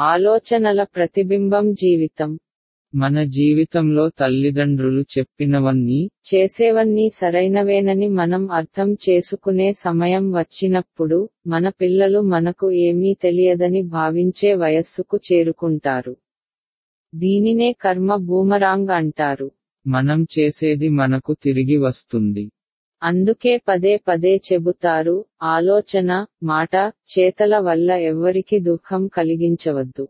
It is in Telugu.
ఆలోచనల ప్రతిబింబం జీవితం. మన జీవితంలో తల్లిదండ్రులు చెప్పినవన్నీ చేసేవన్నీ సరైనవేనని మనం అర్థం చేసుకునే సమయం వచ్చినప్పుడు మన పిల్లలు మనకు ఏమీ తెలియదని భావించే వయస్సుకు చేరుకుంటారు. దీనినే కర్మ బూమరాంగ్ అంటారు. మనం చేసేది మనకు తిరిగి వస్తుంది. అందుకే పదే పదే చెబుతారు ఆలోచన మాట చేతల వల్ల ఎవ్వరికి దుఃఖం కలిగించవద్దు.